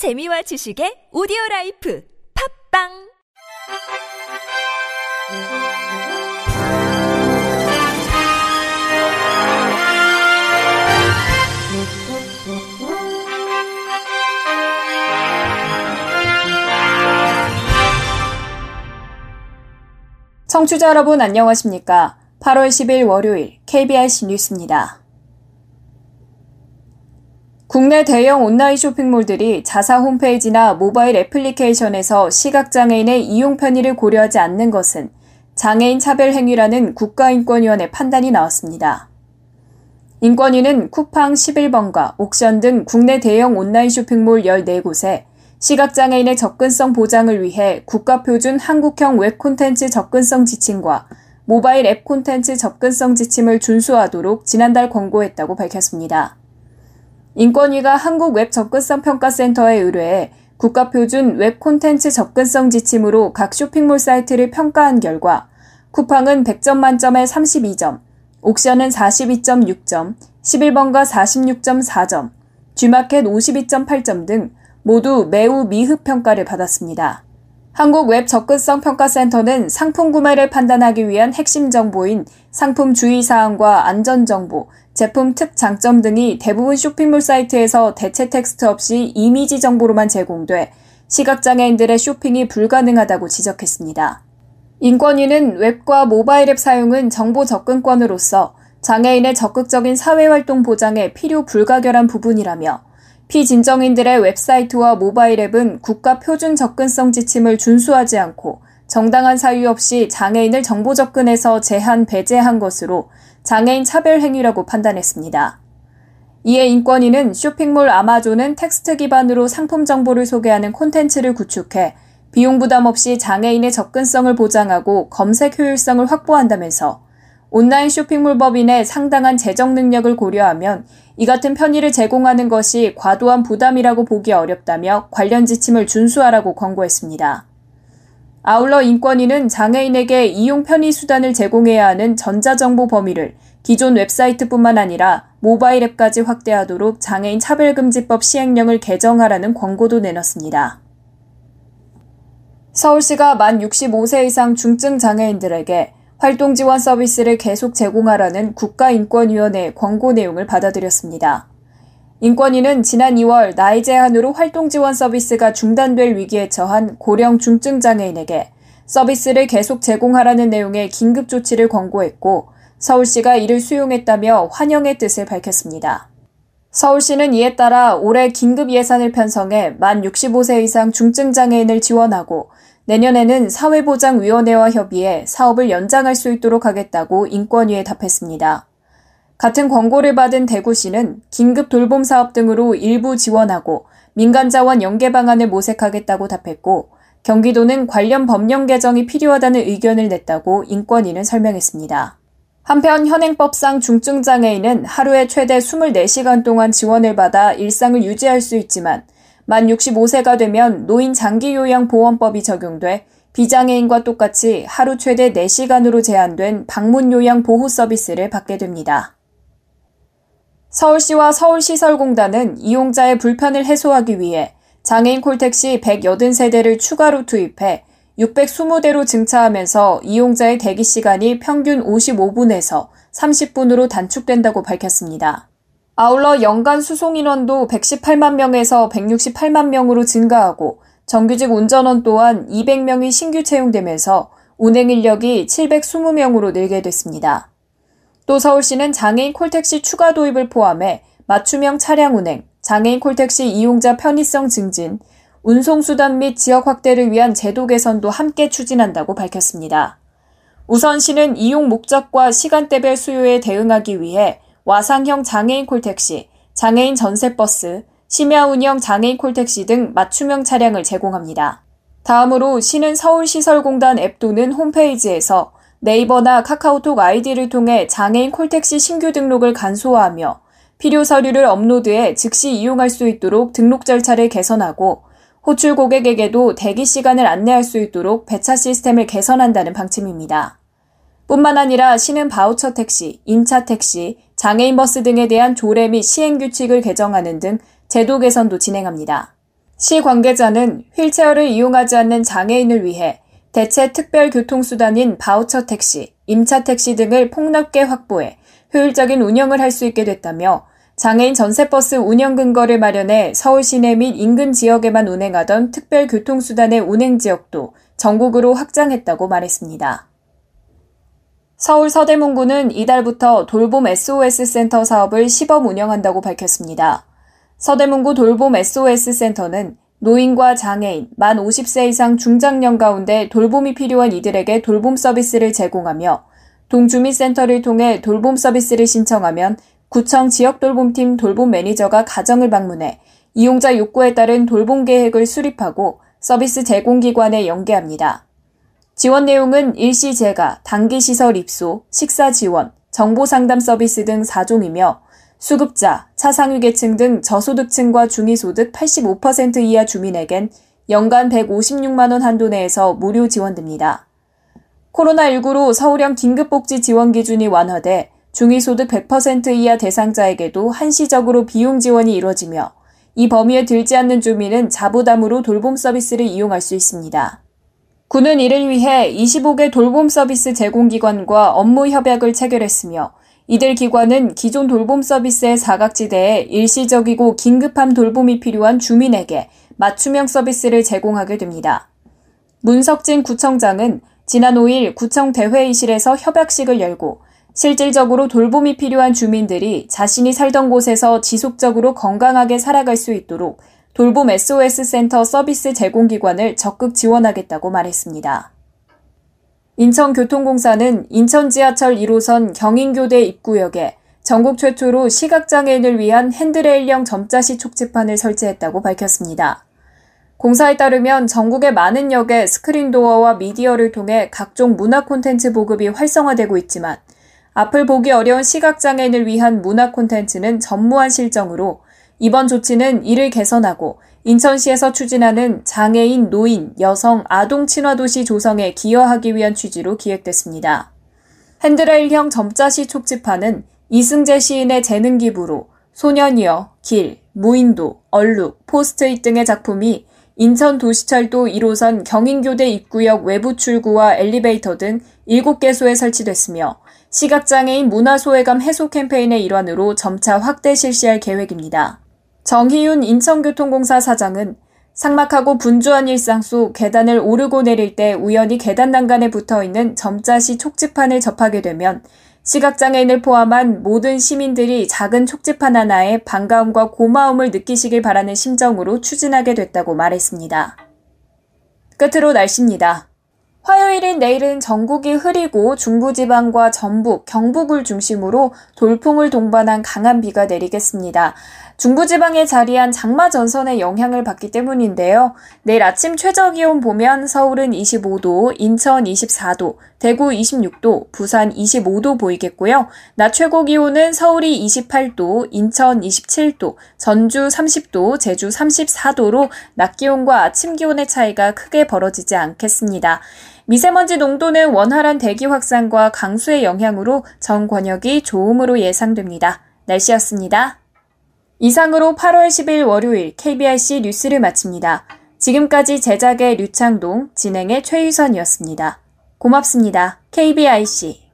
재미와 지식의 오디오 라이프 팝빵 청취자 여러분 안녕하십니까? 8월 10일 월요일 KBIC 뉴스입니다. 국내 대형 온라인 쇼핑몰들이 자사 홈페이지나 모바일 애플리케이션에서 시각장애인의 이용 편의를 고려하지 않는 것은 장애인 차별 행위라는 국가인권위원회 판단이 나왔습니다. 인권위는 쿠팡 11번가, 옥션 등 국내 대형 온라인 쇼핑몰 14곳에 시각장애인의 접근성 보장을 위해 국가표준 한국형 웹 콘텐츠 접근성 지침과 모바일 앱 콘텐츠 접근성 지침을 준수하도록 지난달 권고했다고 밝혔습니다. 인권위가 한국 웹 접근성 평가센터에 의뢰해 국가표준 웹 콘텐츠 접근성 지침으로 각 쇼핑몰 사이트를 평가한 결과 쿠팡은 100점 만점에 32점, 옥션은 42.6점, 11번가 46.4점, 쥐마켓 52.8점 등 모두 매우 미흡 평가를 받았습니다. 한국 웹 접근성 평가센터는 상품 구매를 판단하기 위한 핵심 정보인 상품 주의사항과 안전정보, 제품 특 장점 등이 대부분 쇼핑몰 사이트에서 대체 텍스트 없이 이미지 정보로만 제공돼 시각장애인들의 쇼핑이 불가능하다고 지적했습니다. 인권위는 웹과 모바일 앱 사용은 정보 접근권으로서 장애인의 적극적인 사회활동 보장에 필요 불가결한 부분이라며 피진정인들의 웹사이트와 모바일 앱은 국가 표준 접근성 지침을 준수하지 않고 정당한 사유 없이 장애인을 정보 접근에서 제한 배제한 것으로 장애인 차별 행위라고 판단했습니다. 이에 인권위는 쇼핑몰 아마존은 텍스트 기반으로 상품 정보를 소개하는 콘텐츠를 구축해 비용 부담 없이 장애인의 접근성을 보장하고 검색 효율성을 확보한다면서 온라인 쇼핑몰 법인의 상당한 재정 능력을 고려하면 이 같은 편의를 제공하는 것이 과도한 부담이라고 보기 어렵다며 관련 지침을 준수하라고 권고했습니다. 아울러 인권위는 장애인에게 이용 편의 수단을 제공해야 하는 전자정보 범위를 기존 웹사이트뿐만 아니라 모바일 앱까지 확대하도록 장애인 차별금지법 시행령을 개정하라는 권고도 내놨습니다. 서울시가 만 65세 이상 중증 장애인들에게 활동 지원 서비스를 계속 제공하라는 국가인권위원회 권고 내용을 받아들였습니다. 인권위는 지난 2월 나이 제한으로 활동 지원 서비스가 중단될 위기에 처한 고령 중증 장애인에게 서비스를 계속 제공하라는 내용의 긴급 조치를 권고했고 서울시가 이를 수용했다며 환영의 뜻을 밝혔습니다. 서울시는 이에 따라 올해 긴급 예산을 편성해 만 65세 이상 중증 장애인을 지원하고 내년에는 사회보장위원회와 협의해 사업을 연장할 수 있도록 하겠다고 인권위에 답했습니다. 같은 권고를 받은 대구시는 긴급 돌봄 사업 등으로 일부 지원하고 민간 자원 연계 방안을 모색하겠다고 답했고 경기도는 관련 법령 개정이 필요하다는 의견을 냈다고 인권위는 설명했습니다. 한편 현행법상 중증 장애인은 하루에 최대 24시간 동안 지원을 받아 일상을 유지할 수 있지만 만 65세가 되면 노인 장기 요양 보험법이 적용돼 비장애인과 똑같이 하루 최대 4시간으로 제한된 방문 요양 보호 서비스를 받게 됩니다. 서울시와 서울시설공단은 이용자의 불편을 해소하기 위해 장애인 콜택시 180세대를 추가로 투입해 620대로 증차하면서 이용자의 대기 시간이 평균 55분에서 30분으로 단축된다고 밝혔습니다. 아울러 연간 수송 인원도 118만 명에서 168만 명으로 증가하고 정규직 운전원 또한 200명이 신규 채용되면서 운행 인력이 720명으로 늘게 됐습니다. 또 서울시는 장애인 콜택시 추가 도입을 포함해 맞춤형 차량 운행, 장애인 콜택시 이용자 편의성 증진, 운송수단 및 지역 확대를 위한 제도 개선도 함께 추진한다고 밝혔습니다. 우선 시는 이용 목적과 시간대별 수요에 대응하기 위해 와상형 장애인 콜택시, 장애인 전세버스, 심야 운영 장애인 콜택시 등 맞춤형 차량을 제공합니다. 다음으로 시는 서울시설공단 앱 또는 홈페이지에서 네이버나 카카오톡 아이디를 통해 장애인 콜택시 신규 등록을 간소화하며 필요 서류를 업로드해 즉시 이용할 수 있도록 등록 절차를 개선하고 호출 고객에게도 대기 시간을 안내할 수 있도록 배차 시스템을 개선한다는 방침입니다. 뿐만 아니라 시는 바우처 택시, 임차 택시, 장애인 버스 등에 대한 조례 및 시행 규칙을 개정하는 등 제도 개선도 진행합니다. 시 관계자는 휠체어를 이용하지 않는 장애인을 위해 대체 특별 교통수단인 바우처 택시, 임차 택시 등을 폭넓게 확보해 효율적인 운영을 할 수 있게 됐다며 장애인 전세버스 운영 근거를 마련해 서울 시내 및 인근 지역에만 운행하던 특별 교통수단의 운행 지역도 전국으로 확장했다고 말했습니다. 서울 서대문구는 이달부터 돌봄 SOS 센터 사업을 시범 운영한다고 밝혔습니다. 서대문구 돌봄 SOS 센터는 노인과 장애인, 만 50세 이상 중장년 가운데 돌봄이 필요한 이들에게 돌봄 서비스를 제공하며 동주민센터를 통해 돌봄 서비스를 신청하면 구청 지역돌봄팀 돌봄 매니저가 가정을 방문해 이용자 욕구에 따른 돌봄 계획을 수립하고 서비스 제공기관에 연계합니다. 지원 내용은 일시 재가, 단기 시설 입소, 식사 지원, 정보 상담 서비스 등 4종이며 수급자, 차상위 계층 등 저소득층과 중위소득 85% 이하 주민에겐 연간 156만원 한도 내에서 무료 지원됩니다. 코로나19로 서울형 긴급복지 지원 기준이 완화돼 중위소득 100% 이하 대상자에게도 한시적으로 비용 지원이 이뤄지며 이 범위에 들지 않는 주민은 자부담으로 돌봄 서비스를 이용할 수 있습니다. 군은 이를 위해 25개 돌봄 서비스 제공기관과 업무 협약을 체결했으며 이들 기관은 기존 돌봄 서비스의 사각지대에 일시적이고 긴급한 돌봄이 필요한 주민에게 맞춤형 서비스를 제공하게 됩니다. 문석진 구청장은 지난 5일 구청 대회의실에서 협약식을 열고 실질적으로 돌봄이 필요한 주민들이 자신이 살던 곳에서 지속적으로 건강하게 살아갈 수 있도록 돌봄 SOS 센터 서비스 제공 기관을 적극 지원하겠다고 말했습니다. 인천교통공사는 인천 지하철 1호선 경인교대 입구역에 전국 최초로 시각장애인을 위한 핸드레일형 점자시 촉지판을 설치했다고 밝혔습니다. 공사에 따르면 전국의 많은 역에 스크린도어와 미디어를 통해 각종 문화 콘텐츠 보급이 활성화되고 있지만 앞을 보기 어려운 시각장애인을 위한 문화 콘텐츠는 전무한 실정으로 이번 조치는 이를 개선하고 인천시에서 추진하는 장애인, 노인, 여성, 아동 친화도시 조성에 기여하기 위한 취지로 기획됐습니다. 핸드레일형 점자시 촉지판은 이승재 시인의 재능 기부로 소년이여, 길, 무인도, 얼룩, 포스트잇 등의 작품이 인천 도시철도 1호선 경인교대 입구역 외부 출구와 엘리베이터 등 7개소에 설치됐으며 시각장애인 문화소외감 해소 캠페인의 일환으로 점차 확대 실시할 계획입니다. 정희윤 인천교통공사 사장은 상막하고 분주한 일상 속 계단을 오르고 내릴 때 우연히 계단 난간에 붙어 있는 점자시 촉지판을 접하게 되면 시각장애인을 포함한 모든 시민들이 작은 촉지판 하나에 반가움과 고마움을 느끼시길 바라는 심정으로 추진하게 됐다고 말했습니다. 끝으로 날씨입니다. 화요일인 내일은 전국이 흐리고 중부지방과 전북, 경북을 중심으로 돌풍을 동반한 강한 비가 내리겠습니다. 중부지방에 자리한 장마 전선의 영향을 받기 때문인데요. 내일 아침 최저 기온 보면 서울은 25도, 인천 24도, 대구 26도, 부산 25도 보이겠고요. 낮 최고 기온은 서울이 28도, 인천 27도, 전주 30도, 제주 34도로 낮 기온과 아침 기온의 차이가 크게 벌어지지 않겠습니다. 미세먼지 농도는 원활한 대기 확산과 강수의 영향으로 전 권역이 좋음으로 예상됩니다. 날씨였습니다. 이상으로 8월 10일 월요일 KBRC 뉴스를 마칩니다. 지금까지 제작의 류창동, 진행의 최유선이었습니다. 고맙습니다. KBIC